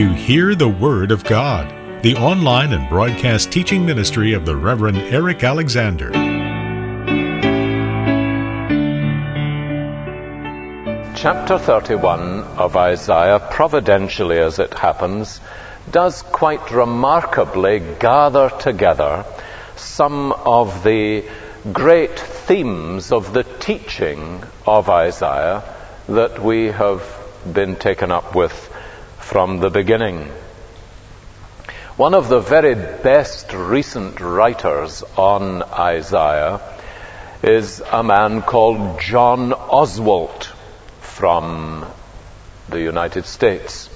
to Hear the Word of God, the online and broadcast teaching ministry of the Reverend Eric Alexander. Chapter 31 of Isaiah, providentially as it happens, does quite remarkably gather together some of the great themes of the teaching of Isaiah that we have been taken up with from the beginning. One of the very best recent writers on Isaiah is a man called John Oswalt from the United States.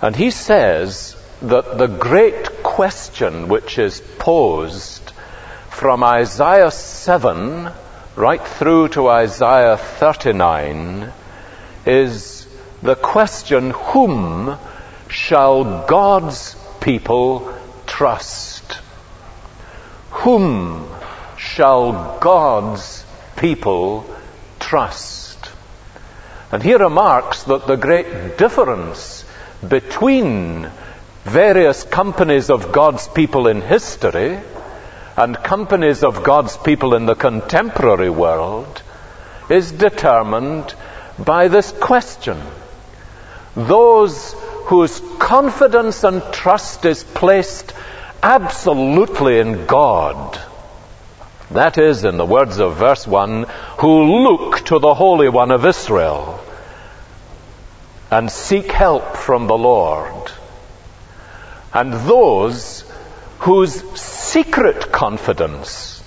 And he says that the great question which is posed from Isaiah 7 right through to Isaiah 39 is the question, whom shall God's people trust? Whom shall God's people trust? And he remarks that the great difference between various companies of God's people in history and companies of God's people in the contemporary world is determined by this question those whose confidence and trust is placed absolutely in God. That is, in the words of verse 1, who look to the Holy One of Israel and seek help from the Lord. And those whose secret confidence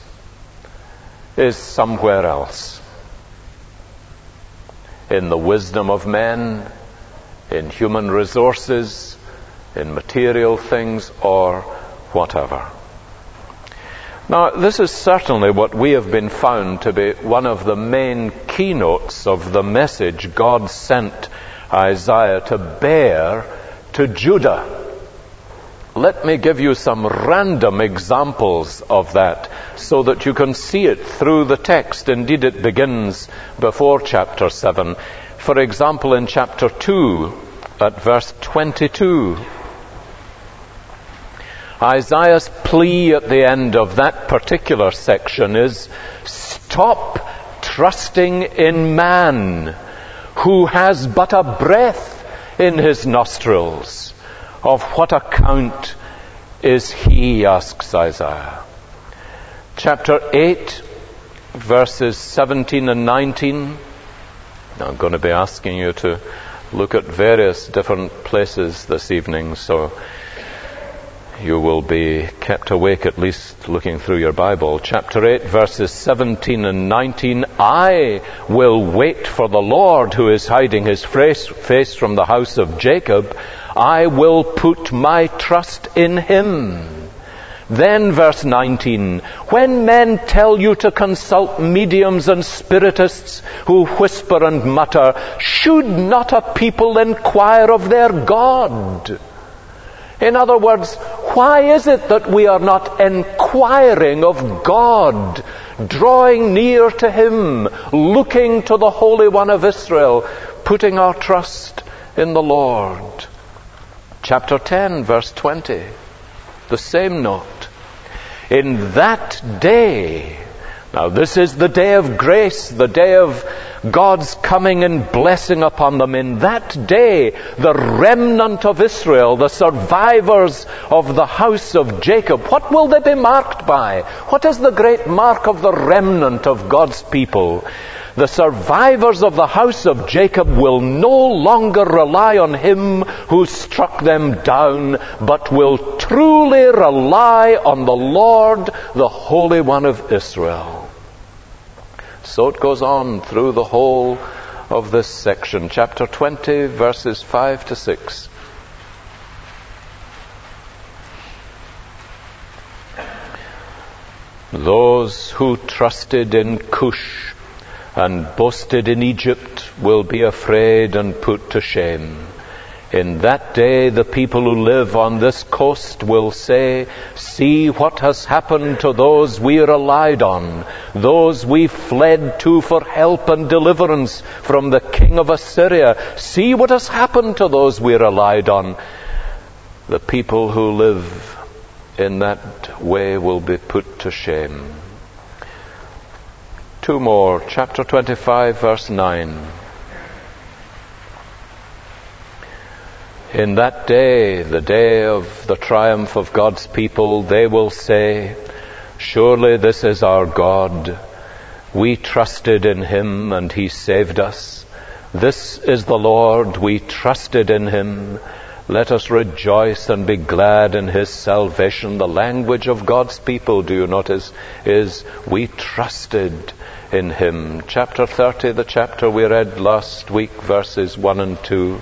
is somewhere else. In the wisdom of men, in human resources, in material things, or whatever. Now, this is certainly what we have been found to be one of the main keynotes of the message God sent Isaiah to bear to Judah. Let me give you some random examples of that so that you can see it through the text. Indeed, it begins before chapter 7. For example, in chapter 2, at verse 22, Isaiah's plea at the end of that particular section is stop trusting in man who has but a breath in his nostrils. Of what account is he, asks Isaiah. Chapter 8, verses 17 and 19. I'm going to be asking you to look at various different places this evening, so you will be kept awake at least looking through your Bible. Chapter 8, verses 17 and 19. I will wait for the Lord who is hiding his face from the house of Jacob. I will put my trust in him. Then verse 19, when men tell you to consult mediums and spiritists who whisper and mutter, should not a people inquire of their God? In other words, why is it that we are not inquiring of God, drawing near to Him, looking to the Holy One of Israel, putting our trust in the Lord? Chapter 10, verse 20, the same note in that day. Now, this is the day of grace, the day of God's coming and blessing upon them. In that day, the remnant of Israel, the survivors of the house of Jacob, what will they be marked by? What is the great mark of the remnant of God's people? The survivors of the house of Jacob will no longer rely on him who struck them down, but will truly rely on the Lord, the Holy One of Israel. So it goes on through the whole of this section, chapter 20, verses 5 to 6. Those who trusted in Cush and boasted in Egypt will be afraid and put to shame. In that day, the people who live on this coast will say, See what has happened to those we relied on, those we fled to for help and deliverance from the king of Assyria. See what has happened to those we relied on. The people who live in that way will be put to shame. Two more. Chapter 25, verse 9. In that day, the day of the triumph of God's people, they will say, Surely this is our God. We trusted in him and he saved us. This is the Lord. We trusted in him. Let us rejoice and be glad in his salvation. The language of God's people, do you notice, is we trusted in him. Chapter 30, the chapter we read last week, verses 1 and 2.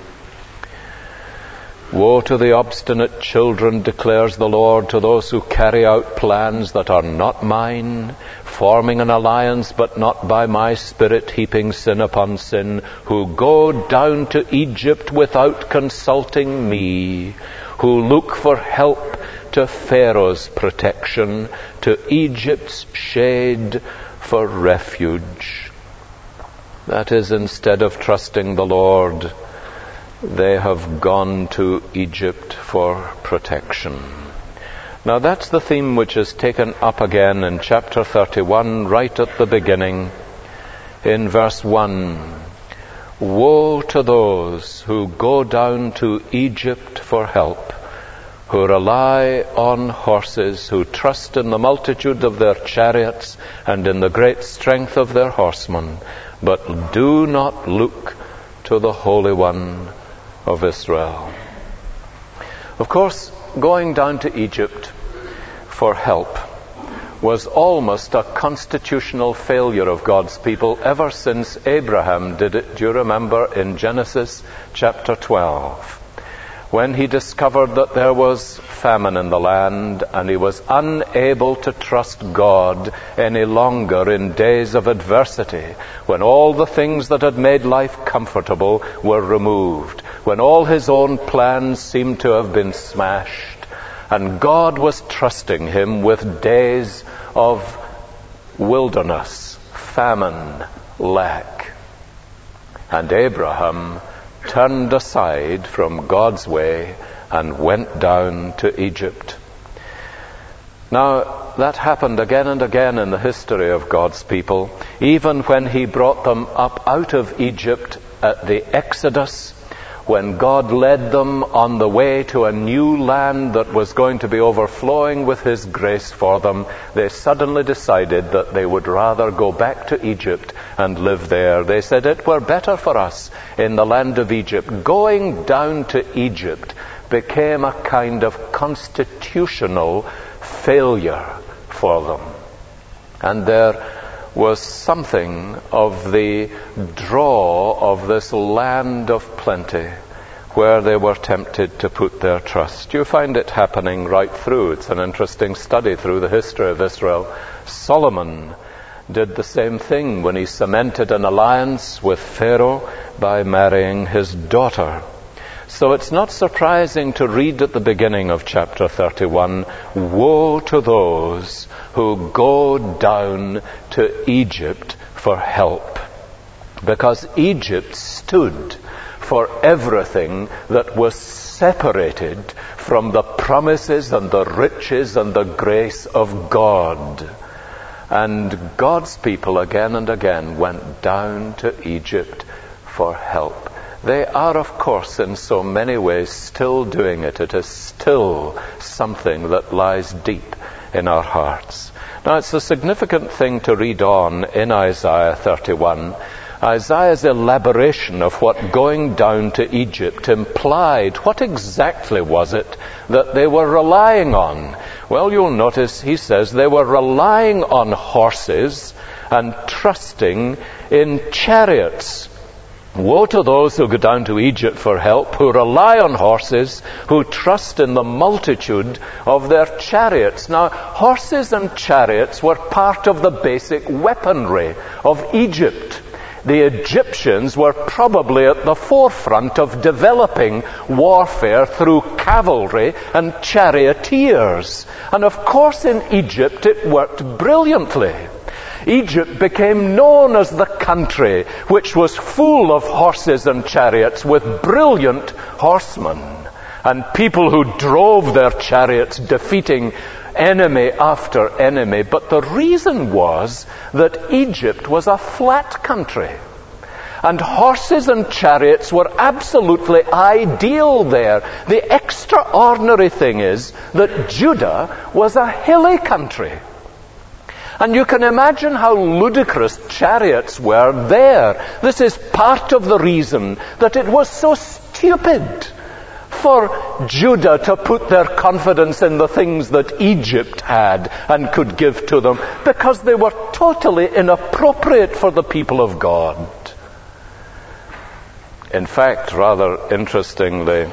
Woe to the obstinate children, declares the Lord, to those who carry out plans that are not mine, forming an alliance but not by my spirit, heaping sin upon sin, who go down to Egypt without consulting me, who look for help to Pharaoh's protection, to Egypt's shade for refuge. That is, instead of trusting the Lord, they have gone to Egypt for protection. Now that's the theme which is taken up again in chapter 31, right at the beginning, in verse 1. Woe to those who go down to Egypt for help, who rely on horses, who trust in the multitude of their chariots and in the great strength of their horsemen, but do not look to the Holy One of Israel. Of course, going down to Egypt for help was almost a constitutional failure of God's people ever since Abraham did it. Do you remember in Genesis chapter 12? When he discovered that there was famine in the land and he was unable to trust God any longer in days of adversity, when all the things that had made life comfortable were removed, when all his own plans seemed to have been smashed, and God was trusting him with days of wilderness, famine, lack. And Abraham turned aside from God's way and went down to Egypt. Now, that happened again and again in the history of God's people, even when He brought them up out of Egypt at the Exodus when God led them on the way to a new land that was going to be overflowing with His grace for them, they suddenly decided that they would rather go back to Egypt and live there. They said it were better for us in the land of Egypt. Going down to Egypt became a kind of constitutional failure for them. And there was something of the draw of this land of plenty where they were tempted to put their trust. You find it happening right through. It's an interesting study through the history of Israel. Solomon did the same thing when he cemented an alliance with Pharaoh by marrying his daughter. So it's not surprising to read at the beginning of chapter 31, Woe to those who go down to Egypt for help. Because Egypt stood for everything that was separated from the promises and the riches and the grace of God. And God's people again and again went down to Egypt for help. They are, of course, in so many ways still doing it. It is still something that lies deep in our hearts. Now, it's a significant thing to read on in Isaiah 31. Isaiah's elaboration of what going down to Egypt implied. What exactly was it that they were relying on? Well, you'll notice he says they were relying on horses and trusting in chariots. Woe to those who go down to Egypt for help, who rely on horses, who trust in the multitude of their chariots. Now, horses and chariots were part of the basic weaponry of Egypt. The Egyptians were probably at the forefront of developing warfare through cavalry and charioteers. And of course, in Egypt, it worked brilliantly. Egypt became known as the country which was full of horses and chariots with brilliant horsemen and people who drove their chariots defeating enemy after enemy. But the reason was that Egypt was a flat country. And horses and chariots were absolutely ideal there. The extraordinary thing is that Judah was a hilly country. And you can imagine how ludicrous chariots were there. This is part of the reason that it was so stupid for Judah to put their confidence in the things that Egypt had and could give to them because they were totally inappropriate for the people of God. In fact, rather interestingly,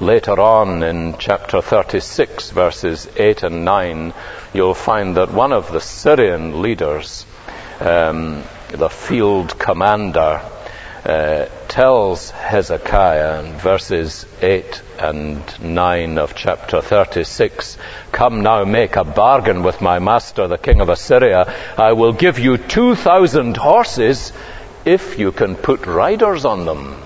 Later on in chapter 36, verses 8 and 9, you'll find that one of the Syrian leaders, um, the field commander, uh, tells Hezekiah in verses 8 and 9 of chapter 36, Come now, make a bargain with my master, the king of Assyria. I will give you 2,000 horses if you can put riders on them.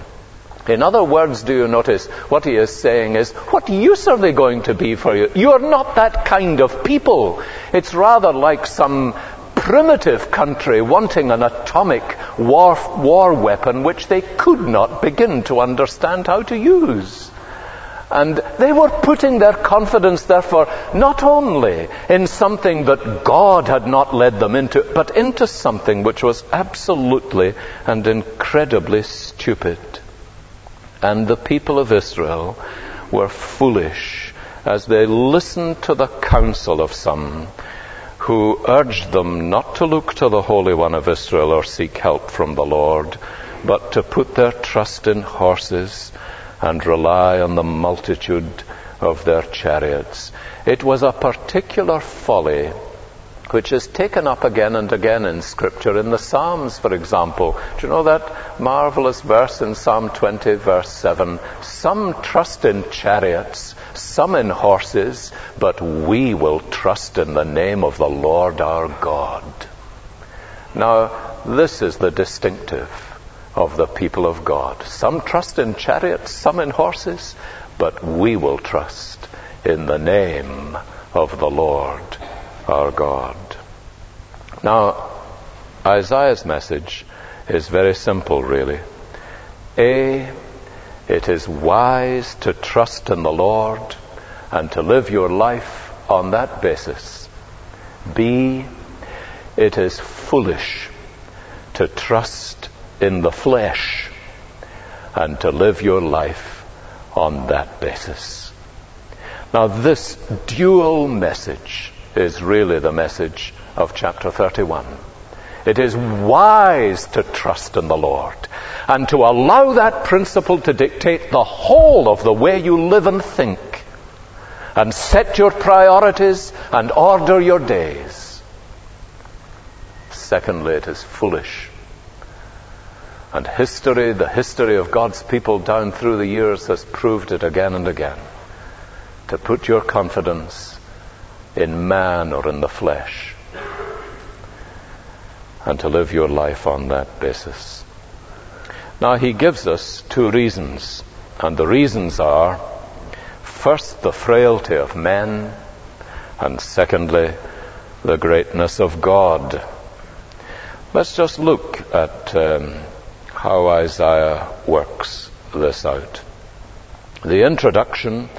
In other words, do you notice what he is saying is, what use are they going to be for you? You are not that kind of people. It's rather like some primitive country wanting an atomic war, war weapon which they could not begin to understand how to use. And they were putting their confidence, therefore, not only in something that God had not led them into, but into something which was absolutely and incredibly stupid. And the people of Israel were foolish as they listened to the counsel of some who urged them not to look to the Holy One of Israel or seek help from the Lord, but to put their trust in horses and rely on the multitude of their chariots. It was a particular folly which is taken up again and again in Scripture. In the Psalms, for example, do you know that marvelous verse in Psalm 20, verse 7? Some trust in chariots, some in horses, but we will trust in the name of the Lord our God. Now, this is the distinctive of the people of God. Some trust in chariots, some in horses, but we will trust in the name of the Lord our God. Now, Isaiah's message is very simple, really. A, it is wise to trust in the Lord and to live your life on that basis. B, it is foolish to trust in the flesh and to live your life on that basis. Now, this dual message is really the message of chapter 31. It is wise to trust in the Lord and to allow that principle to dictate the whole of the way you live and think and set your priorities and order your days. Secondly, it is foolish. And history, the history of God's people down through the years has proved it again and again. To put your confidence in man or in the flesh and to live your life on that basis. Now, he gives us two reasons, and the reasons are first, the frailty of men, and secondly, the greatness of God. Let's just look at um, how Isaiah works this out. The introduction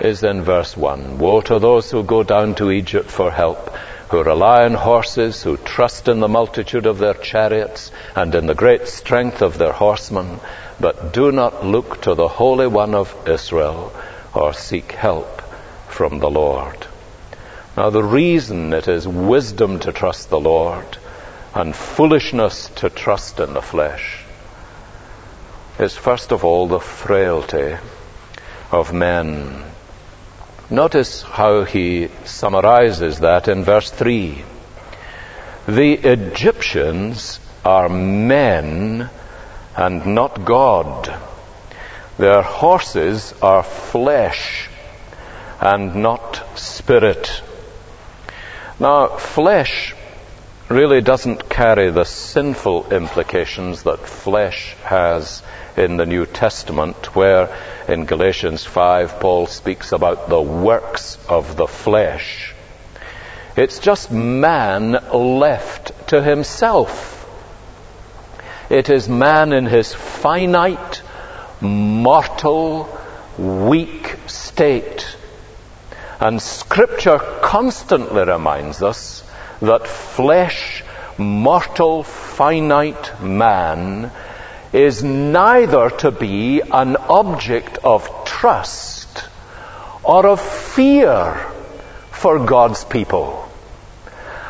is in verse 1. Woe to those who go down to Egypt for help who rely on horses, who trust in the multitude of their chariots and in the great strength of their horsemen, but do not look to the Holy One of Israel or seek help from the Lord. Now, the reason it is wisdom to trust the Lord and foolishness to trust in the flesh is first of all the frailty of men Notice how he summarizes that in verse 3. The Egyptians are men and not God. Their horses are flesh and not spirit. Now, flesh really doesn't carry the sinful implications that flesh has in the New Testament, where in Galatians 5 Paul speaks about the works of the flesh. It's just man left to himself. It is man in his finite, mortal, weak state. And Scripture constantly reminds us that flesh, mortal, finite man is neither to be an object of trust or of fear for God's people.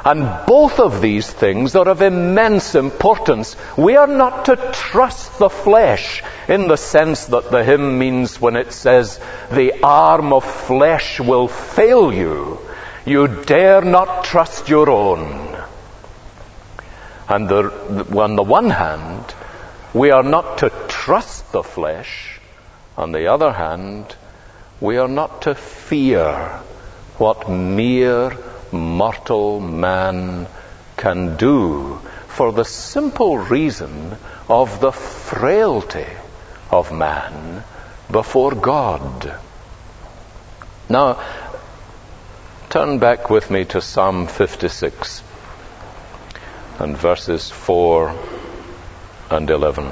And both of these things are of immense importance. We are not to trust the flesh in the sense that the hymn means when it says, the arm of flesh will fail you. You dare not trust your own. And the, on the one hand, we are not to trust the flesh. On the other hand, we are not to fear what mere mortal man can do for the simple reason of the frailty of man before God. Now, turn back with me to Psalm 56 and verses 4 and 11.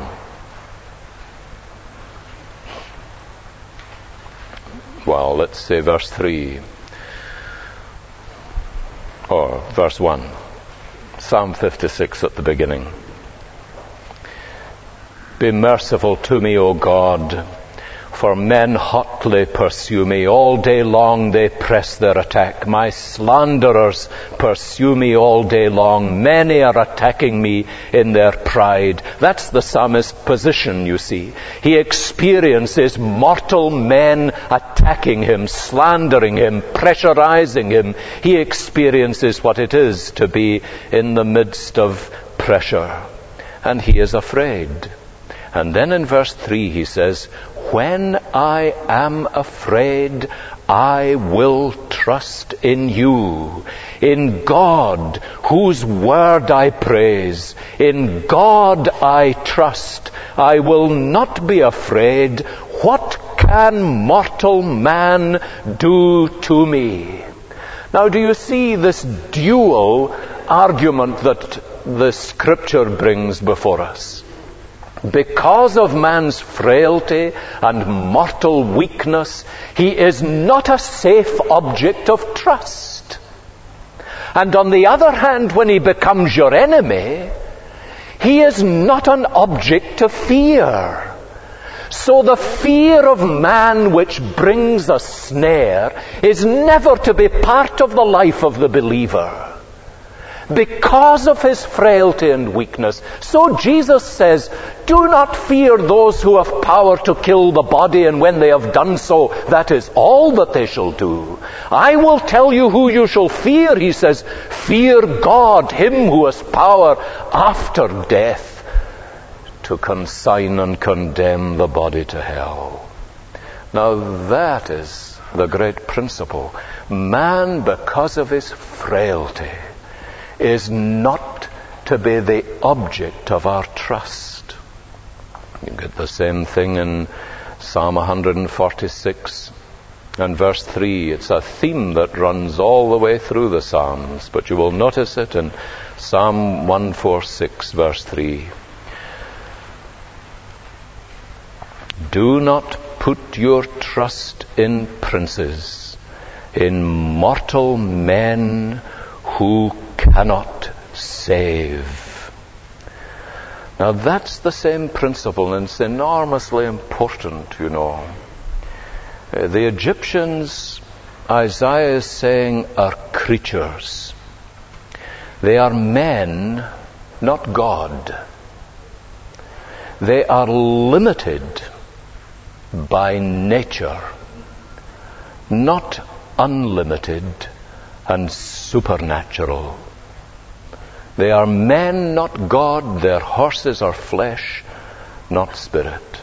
Well, let's say verse 3 or verse 1. Psalm 56 at the beginning. Be merciful to me, O God, for men hotly pursue me. All day long they press their attack. My slanderers pursue me all day long. Many are attacking me in their pride. That's the psalmist's position, you see. He experiences mortal men attacking him, slandering him, pressurizing him. He experiences what it is to be in the midst of pressure. And he is afraid. And then in verse 3 he says, When I am afraid, I will trust in you, in God, whose word I praise. In God I trust. I will not be afraid. What can mortal man do to me? Now, do you see this dual argument that the scripture brings before us? Because of man's frailty and mortal weakness, he is not a safe object of trust. And on the other hand, when he becomes your enemy, he is not an object to fear. So the fear of man which brings a snare is never to be part of the life of the believer because of his frailty and weakness. So Jesus says, do not fear those who have power to kill the body, and when they have done so, that is all that they shall do. I will tell you who you shall fear, he says. Fear God, him who has power after death to consign and condemn the body to hell. Now that is the great principle. Man, because of his frailty, is not to be the object of our trust. You get the same thing in Psalm 146 and verse 3. It's a theme that runs all the way through the Psalms, but you will notice it in Psalm 146, verse 3. Do not put your trust in princes, in mortal men who cannot save. Now that's the same principle and it's enormously important, you know. Uh, the Egyptians, Isaiah is saying, are creatures. They are men, not God. They are limited by nature, not unlimited and supernatural. They are men, not God. Their horses are flesh, not spirit.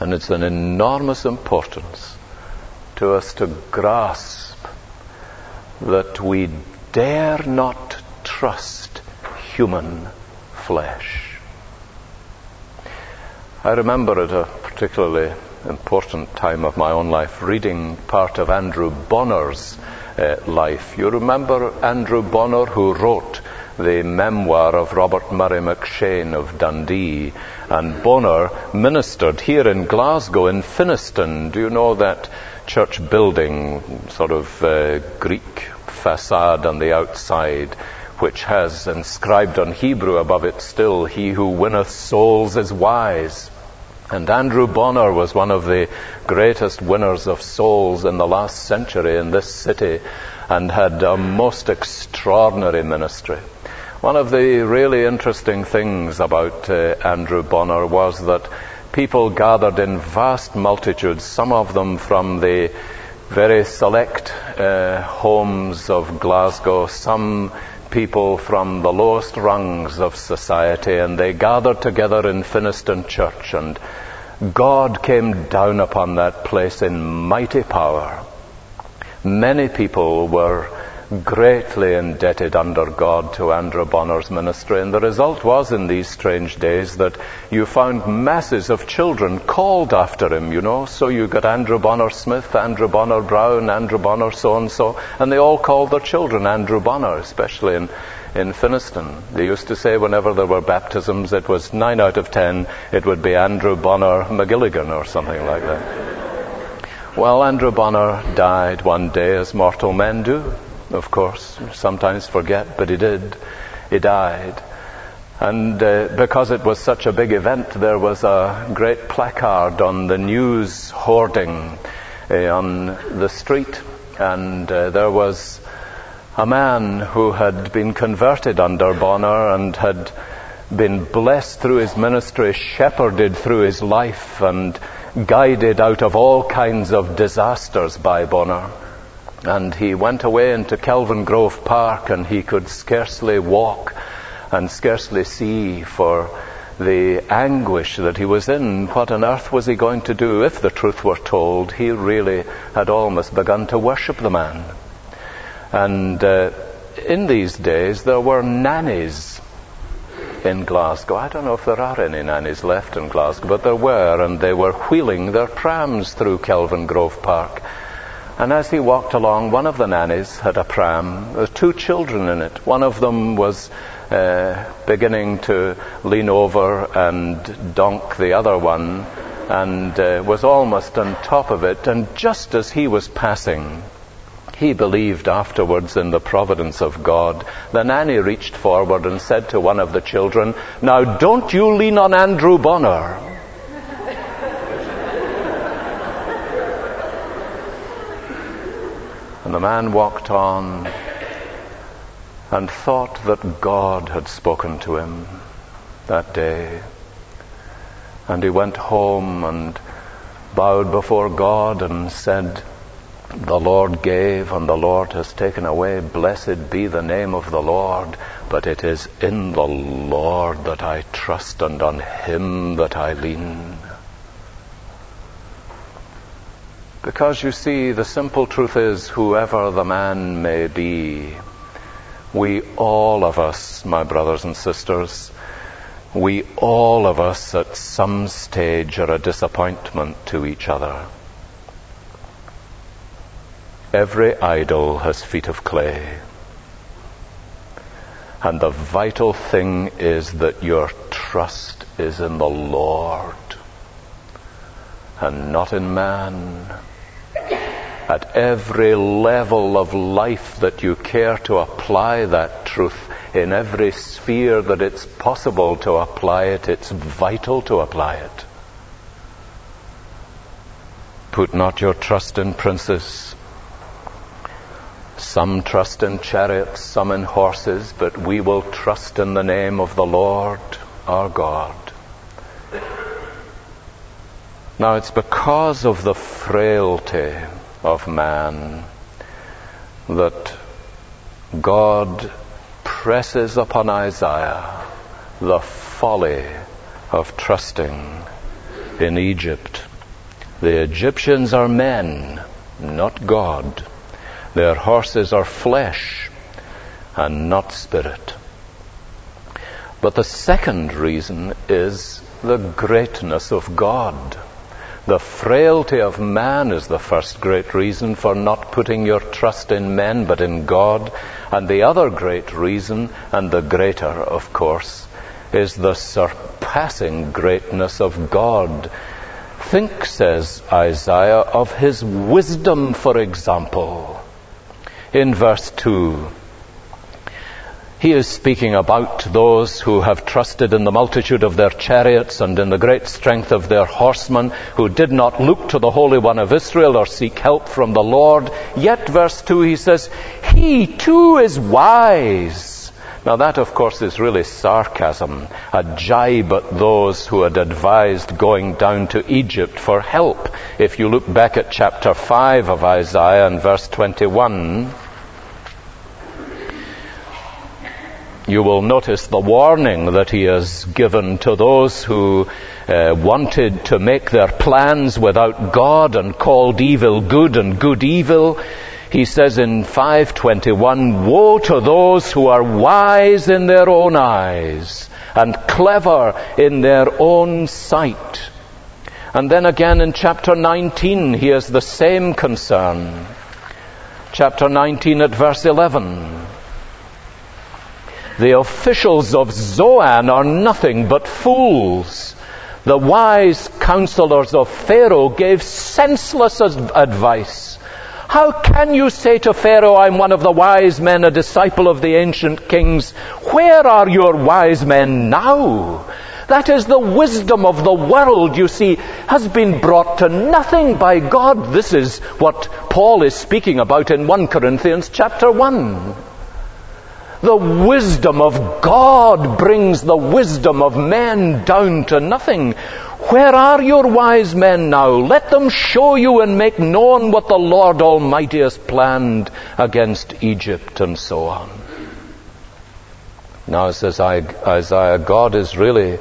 And it's an enormous importance to us to grasp that we dare not trust human flesh. I remember at a particularly important time of my own life reading part of Andrew Bonar's uh, life. You remember Andrew Bonar who wrote the memoir of Robert Murray M'Cheyne of Dundee. And Bonar ministered here in Glasgow in Finnieston. Do you know that church building, sort of uh, Greek facade on the outside, which has inscribed on Hebrew above it still, He who winneth souls is wise. And Andrew Bonar was one of the greatest winners of souls in the last century in this city and had a most extraordinary ministry. One of the really interesting things about uh, Andrew Bonar was that people gathered in vast multitudes, some of them from the very select uh, homes of Glasgow, some people from the lowest rungs of society, and they gathered together in Finnieston Church, and God came down upon that place in mighty power. Many people were greatly indebted under God to Andrew Bonar's ministry, and the result was in these strange days that you found masses of children called after him, you know. So you got Andrew Bonar Smith, Andrew Bonar Brown, Andrew Bonar so and so, and they all called their children Andrew Bonar, especially in, in Finnieston. They used to say whenever there were baptisms, it was nine out of ten, it would be Andrew Bonar McGilligan or something like that. Well, Andrew Bonar died one day, as mortal men do of course, sometimes forget, but he did. He died. And uh, because it was such a big event, there was a great placard on the news hoarding uh, on the street. And uh, there was a man who had been converted under Bonar and had been blessed through his ministry, shepherded through his life, and guided out of all kinds of disasters by Bonar. And he went away into Kelvingrove Park and he could scarcely walk and scarcely see for the anguish that he was in. What on earth was he going to do? If the truth were told, he really had almost begun to worship the man. And uh, in these days, there were nannies in Glasgow. I don't know if there are any nannies left in Glasgow, but there were, and they were wheeling their prams through Kelvingrove Park. And as he walked along, one of the nannies had a pram. with two children in it. One of them was uh, beginning to lean over and donk the other one and uh, was almost on top of it. And just as he was passing, he believed afterwards in the providence of God. The nanny reached forward and said to one of the children, Now don't you lean on Andrew Bonar. And the man walked on and thought that God had spoken to him that day. And he went home and bowed before God and said, The Lord gave and the Lord has taken away. Blessed be the name of the Lord. But it is in the Lord that I trust and on Him that I lean. Because you see, the simple truth is, whoever the man may be, we all of us, my brothers and sisters, we all of us at some stage are a disappointment to each other. Every idol has feet of clay. And the vital thing is that your trust is in the Lord and not in man. At every level of life that you care to apply that truth, in every sphere that it's possible to apply it, it's vital to apply it. Put not your trust in princes. Some trust in chariots, some in horses, but we will trust in the name of the Lord our God. Now it's because of the frailty of man that God presses upon Isaiah the folly of trusting in Egypt. The Egyptians are men, not God. Their horses are flesh, and not spirit. But the second reason is the greatness of God. The frailty of man is the first great reason for not putting your trust in men but in God. And the other great reason, and the greater, of course, is the surpassing greatness of God. Think, says Isaiah, of his wisdom, for example. In verse 2, he is speaking about those who have trusted in the multitude of their chariots and in the great strength of their horsemen, who did not look to the Holy One of Israel or seek help from the Lord. Yet, verse 2, he says, He too is wise. Now that, of course, is really sarcasm, a jibe at those who had advised going down to Egypt for help. If you look back at chapter 5 of Isaiah and verse 21, you will notice the warning that he has given to those who uh, wanted to make their plans without God and called evil good and good evil. He says in 521, Woe to those who are wise in their own eyes and clever in their own sight. And then again in chapter 19, he has the same concern. Chapter 19 at verse 11. The officials of Zoan are nothing but fools. The wise counselors of Pharaoh gave senseless advice. How can you say to Pharaoh, I'm one of the wise men, a disciple of the ancient kings? Where are your wise men now? That is the wisdom of the world, you see, has been brought to nothing by God. This is what Paul is speaking about in 1 Corinthians chapter 1. The wisdom of God brings the wisdom of man down to nothing. Where are your wise men now? Let them show you and make known what the Lord Almighty has planned against Egypt and so on. Now says Isaiah, God is really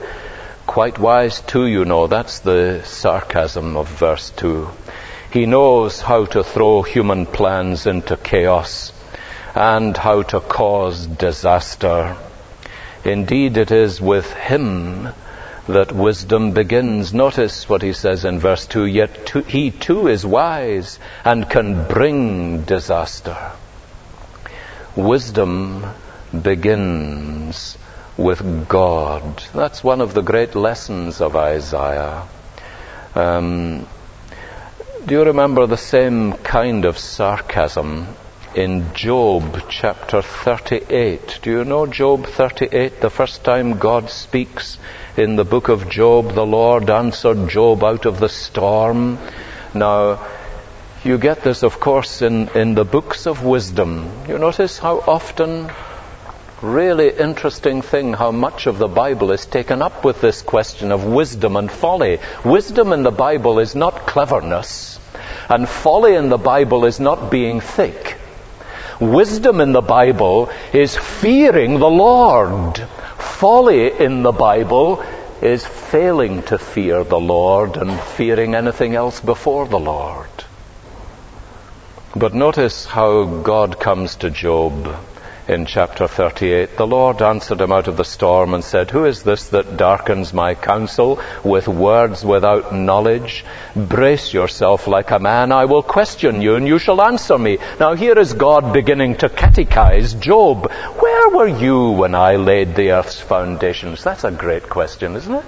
quite wise too, you know. That's the sarcasm of verse 2. He knows how to throw human plans into chaos and how to cause disaster. Indeed, it is with him that wisdom begins. Notice what he says in verse 2 Yet he too is wise and can bring disaster. Wisdom begins with God. That's one of the great lessons of Isaiah. Um, do you remember the same kind of sarcasm in Job chapter 38. Do you know Job 38? The first time God speaks in the book of Job, the Lord answered Job out of the storm. Now, you get this, of course, in, in the books of wisdom. You notice how often, really interesting thing, how much of the Bible is taken up with this question of wisdom and folly. Wisdom in the Bible is not cleverness, and folly in the Bible is not being thick. Wisdom in the Bible is fearing the Lord. Folly in the Bible is failing to fear the Lord and fearing anything else before the Lord. But notice how God comes to Job in chapter 38, the Lord answered him out of the storm and said, Who is this that darkens my counsel with words without knowledge? Brace yourself like a man. I will question you and you shall answer me. Now here is God beginning to catechize Job. Where were you when I laid the earth's foundations? That's a great question, isn't it?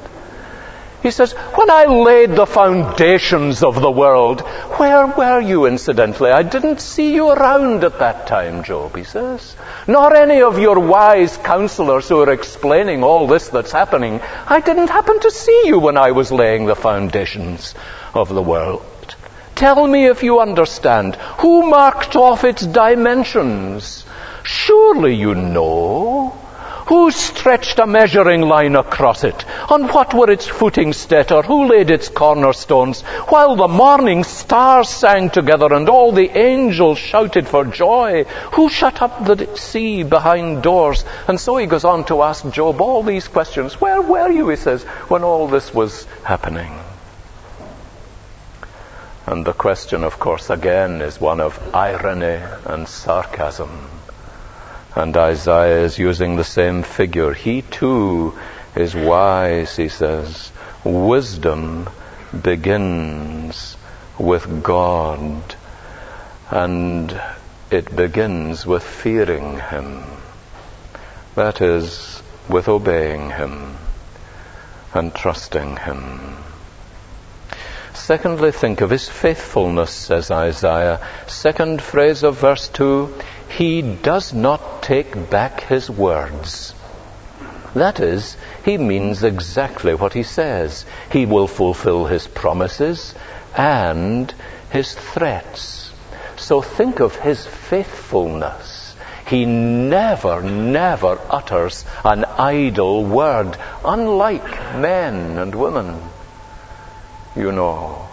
He says, When I laid the foundations of the world, where were you, incidentally? I didn't see you around at that time, Job, he says. Nor any of your wise counselors who are explaining all this that's happening. I didn't happen to see you when I was laying the foundations of the world. Tell me if you understand. Who marked off its dimensions? Surely you know. Who stretched a measuring line across it? On what were its footing set, or who laid its cornerstones? While the morning stars sang together and all the angels shouted for joy. Who shut up the sea behind doors? And so he goes on to ask Job all these questions. Where were you, he says, when all this was happening? And the question, of course, again is one of irony and sarcasm. And Isaiah is using the same figure. He too is wise, he says. Wisdom begins with God, and it begins with fearing Him. That is, with obeying Him and trusting Him. Secondly, think of His faithfulness, says Isaiah. Second phrase of verse 2 He does not take back His words. That is, He means exactly what He says. He will fulfill His promises and His threats. So think of His faithfulness he never, never utters an idle word, unlike men and women. You know,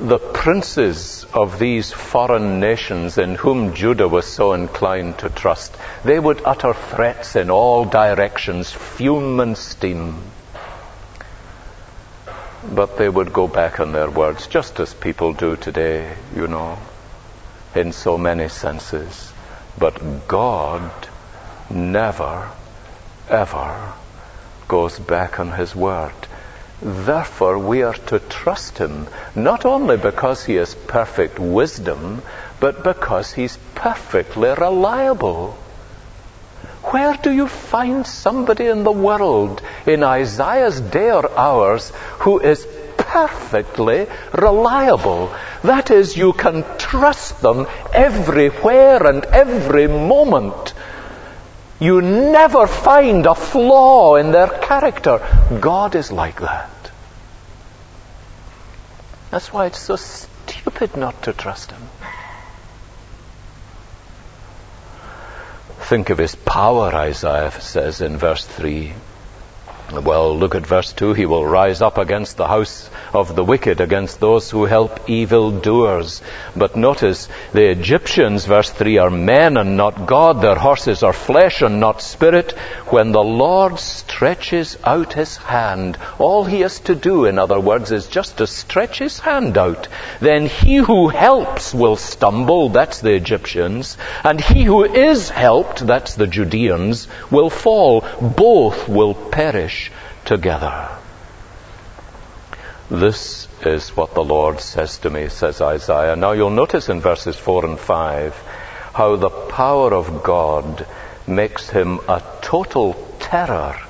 the princes of these foreign nations in whom Judah was so inclined to trust, they would utter threats in all directions, fume and steam. But they would go back on their words, just as people do today, you know, in so many senses. But God never, ever goes back on His word. Therefore, we are to trust Him, not only because He is perfect wisdom, but because He's perfectly reliable. Where do you find somebody in the world in Isaiah's day or ours who is perfectly reliable. That is, you can trust them everywhere and every moment. You never find a flaw in their character. God is like that. That's why it's so stupid not to trust Him. Think of His power, Isaiah says in verse 3. Well, look at verse 2. He will rise up against the house of the wicked, against those who help evil doers. But notice, the Egyptians, verse 3, are men and not God. Their horses are flesh and not spirit. When the Lord stretches out his hand, all he has to do, in other words, is just to stretch his hand out. Then he who helps will stumble, that's the Egyptians, and he who is helped, that's the Judeans, will fall. Both will perish together. This is what the Lord says to me, says Isaiah. Now you'll notice in verses 4 and 5 how the power of God makes him a total terror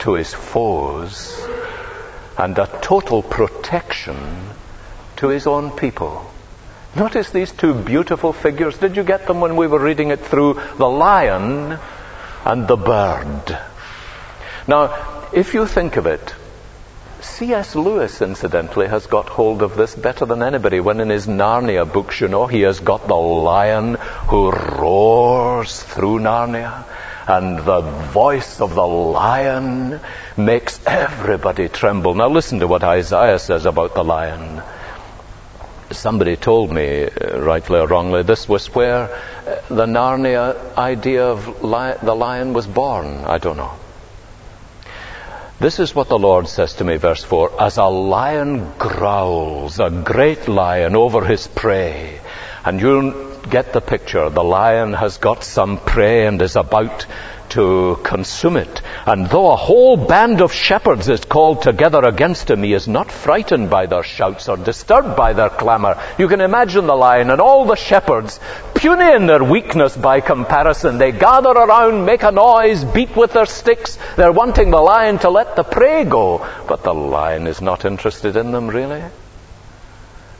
to his foes and a total protection to his own people. Notice these two beautiful figures. Did you get them when we were reading it through? The lion and the bird. Now, if you think of it, C.S. Lewis, incidentally, has got hold of this better than anybody. When in his Narnia books, you know, he has got the lion who roars through Narnia, and the voice of the lion makes everybody tremble. Now listen to what Isaiah says about the lion. Somebody told me, uh, rightly or wrongly, this was where uh, the Narnia idea of li- the lion was born. I don't know. This is what the Lord says to me, verse 4 As a lion growls, a great lion over his prey, and you'll get the picture. The lion has got some prey and is about to consume it. And though a whole band of shepherds is called together against him, he is not frightened by their shouts or disturbed by their clamor. You can imagine the lion and all the shepherds, puny in their weakness by comparison. They gather around, make a noise, beat with their sticks. They're wanting the lion to let the prey go. But the lion is not interested in them, really.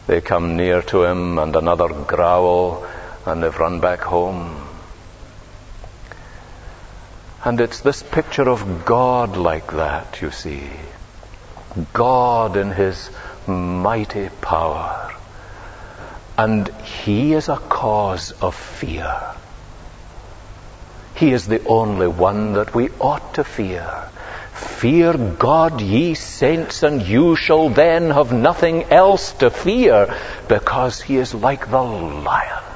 They come near to him and another growl and they've run back home. And it's this picture of God like that, you see. God in His mighty power. And He is a cause of fear. He is the only one that we ought to fear. Fear God, ye saints, and you shall then have nothing else to fear, because He is like the lion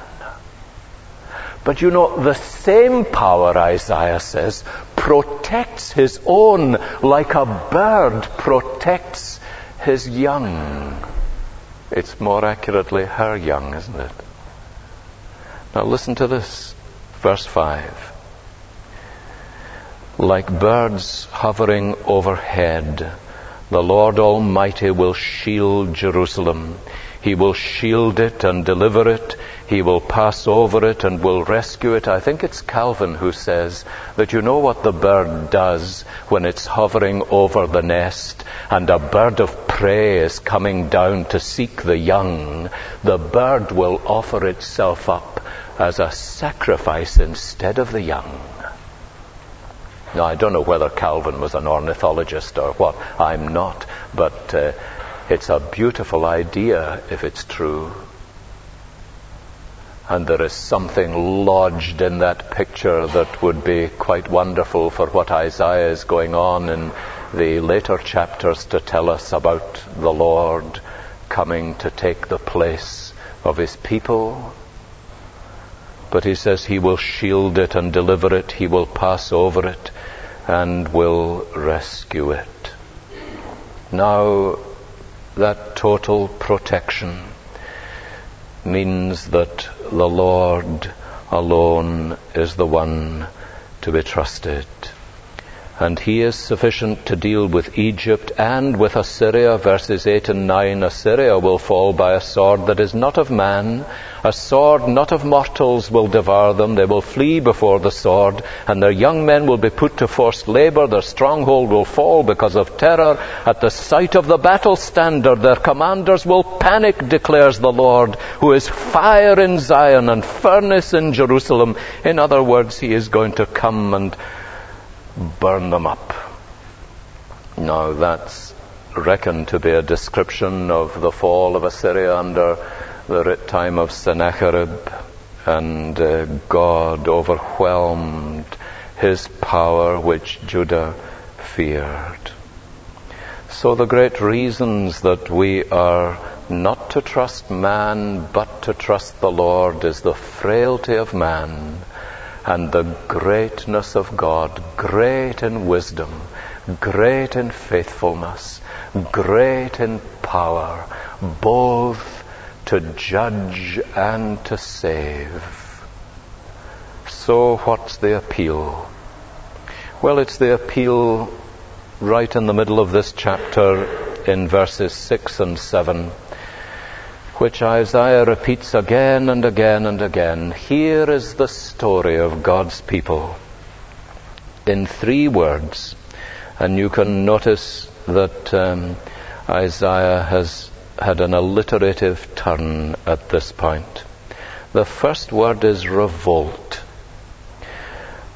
but you know, the same power, Isaiah says, protects his own like a bird protects his young. It's more accurately her young, isn't it? Now listen to this. Verse 5 Like birds hovering overhead, the Lord Almighty will shield Jerusalem. He will shield it and deliver it. He will pass over it and will rescue it. I think it's Calvin who says that you know what the bird does when it's hovering over the nest and a bird of prey is coming down to seek the young. The bird will offer itself up as a sacrifice instead of the young. Now, I don't know whether Calvin was an ornithologist or what. I'm not. But uh, it's a beautiful idea if it's true. And there is something lodged in that picture that would be quite wonderful for what Isaiah is going on in the later chapters to tell us about the Lord coming to take the place of his people. But he says he will shield it and deliver it, he will pass over it and will rescue it. Now, that total protection means that the Lord alone is the one to be trusted. And he is sufficient to deal with Egypt and with Assyria. Verses 8 and 9 Assyria will fall by a sword that is not of man. A sword not of mortals will devour them. They will flee before the sword, and their young men will be put to forced labor. Their stronghold will fall because of terror. At the sight of the battle standard, their commanders will panic, declares the Lord, who is fire in Zion and furnace in Jerusalem. In other words, he is going to come and burn them up. Now that's reckoned to be a description of the fall of Assyria under the time of Sennacherib, and uh, God overwhelmed his power which Judah feared. So the great reasons that we are not to trust man but to trust the Lord is the frailty of man and the greatness of God, great in wisdom, great in faithfulness, great in power, both to judge and to save. So what's the appeal? Well, it's the appeal right in the middle of this chapter in verses 6 and 7 which Isaiah repeats again and again and again. Here is the story of God's people in three words. And you can notice that um, Isaiah has had an alliterative turn at this point. The first word is revolt.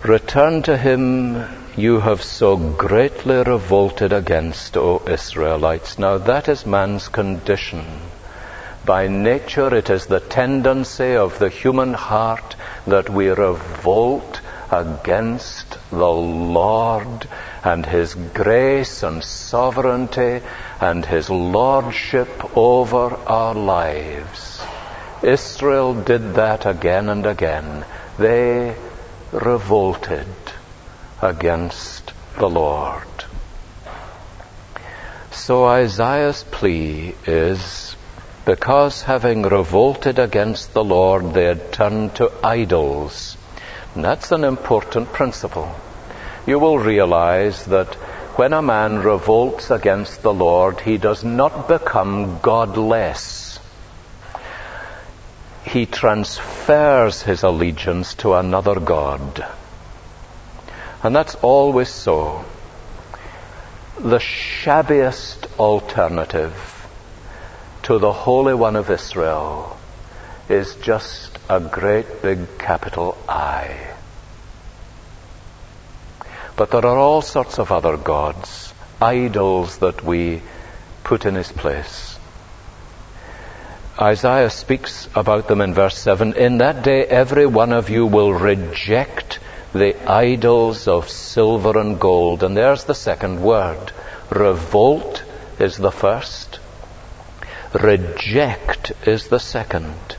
Return to him you have so greatly revolted against, O Israelites. Now that is man's condition. By nature, it is the tendency of the human heart that we revolt against the Lord and His grace and sovereignty and His lordship over our lives. Israel did that again and again. They revolted against the Lord. So Isaiah's plea is because having revolted against the Lord, they had turned to idols. And that's an important principle. You will realize that when a man revolts against the Lord, he does not become godless. He transfers his allegiance to another God. And that's always so. The shabbiest alternative to the Holy One of Israel is just a great big capital I. But there are all sorts of other gods, idols that we put in his place. Isaiah speaks about them in verse 7. In that day, every one of you will reject the idols of silver and gold. And there's the second word. Revolt is the first. Reject is the second.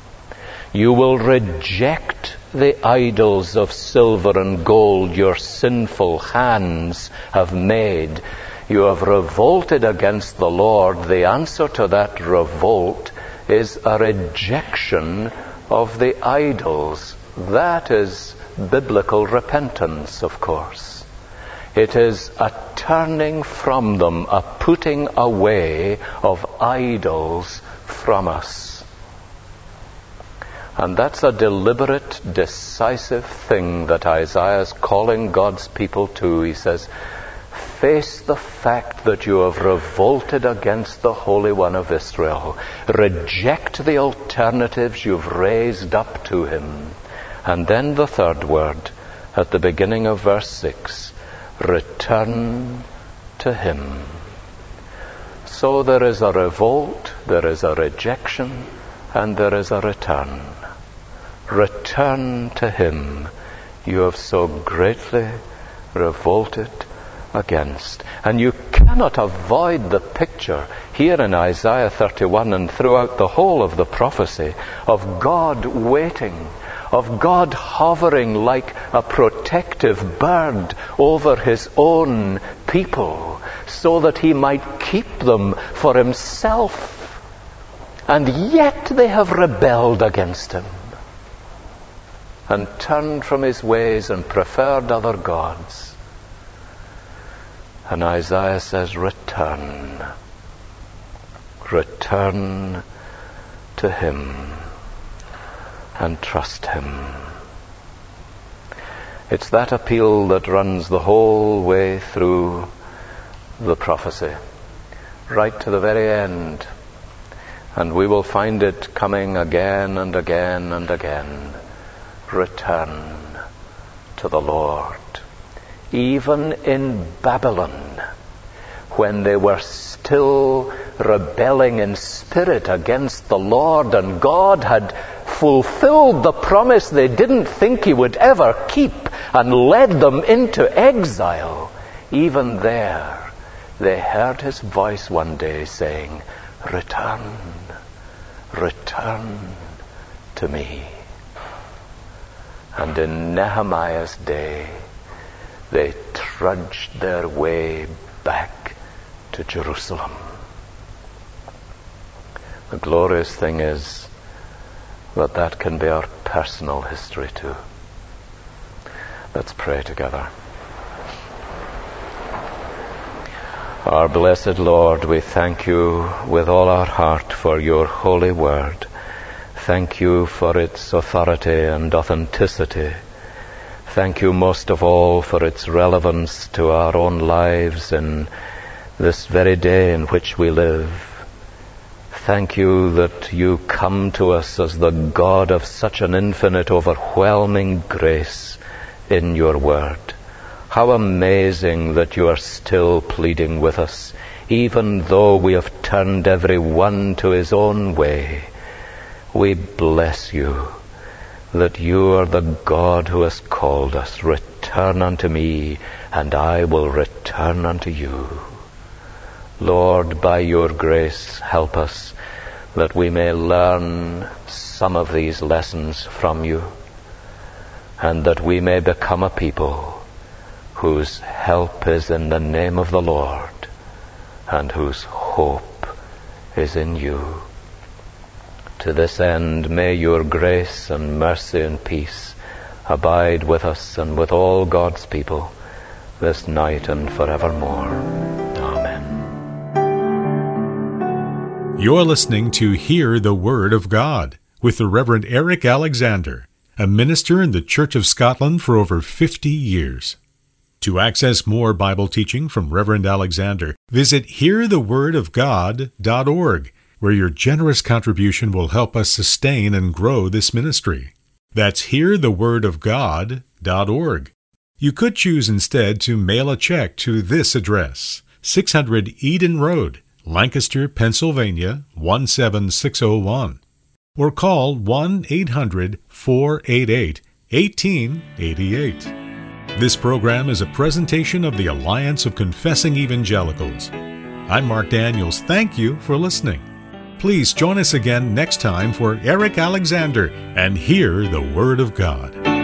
You will reject the idols of silver and gold your sinful hands have made. You have revolted against the Lord. The answer to that revolt is a rejection of the idols. That is biblical repentance, of course. It is a turning from them, a putting away of idols from us. And that's a deliberate, decisive thing that Isaiah is calling God's people to. He says, face the fact that you have revolted against the Holy One of Israel. Reject the alternatives you've raised up to him. And then the third word at the beginning of verse 6 return to him. So there is a revolt, there is a rejection, and there is a return. Return to him you have so greatly revolted against. And you cannot avoid the picture here in Isaiah 31 and throughout the whole of the prophecy of God waiting, of God hovering like a protective bird over his own people so that he might keep them for himself. And yet they have rebelled against him and turned from his ways and preferred other gods. And Isaiah says, Return. Return to Him and trust Him. It's that appeal that runs the whole way through the prophecy, right to the very end. And we will find it coming again and again and again. Return to the Lord even in Babylon, when they were still rebelling in spirit against the Lord, and God had fulfilled the promise they didn't think He would ever keep and led them into exile, even there they heard His voice one day saying, Return, return to me. And in Nehemiah's day, they trudged their way back to Jerusalem. The glorious thing is that that can be our personal history too. Let's pray together. Our blessed Lord, we thank you with all our heart for your holy word. Thank you for its authority and authenticity. Thank you most of all for its relevance to our own lives in this very day in which we live. Thank you that you come to us as the God of such an infinite, overwhelming grace in your word. How amazing that you are still pleading with us, even though we have turned every one to his own way. We bless you that you are the God who has called us. Return unto me, and I will return unto you. Lord, by your grace, help us that we may learn some of these lessons from you, and that we may become a people whose help is in the name of the Lord, and whose hope is in you. To this end, may your grace and mercy and peace abide with us and with all God's people this night and forevermore. You're listening to Hear the Word of God with the Reverend Eric Alexander, a minister in the Church of Scotland for over 50 years. To access more Bible teaching from Reverend Alexander, visit hearthewordofgod.org where your generous contribution will help us sustain and grow this ministry. That's hearthewordofgod.org. You could choose instead to mail a check to this address 600 Eden Road, Lancaster, Pennsylvania 17601. Or call 1 800 488 1888. This program is a presentation of the Alliance of Confessing Evangelicals. I'm Mark Daniels. Thank you for listening. Please join us again next time for Eric Alexander and hear the Word of God.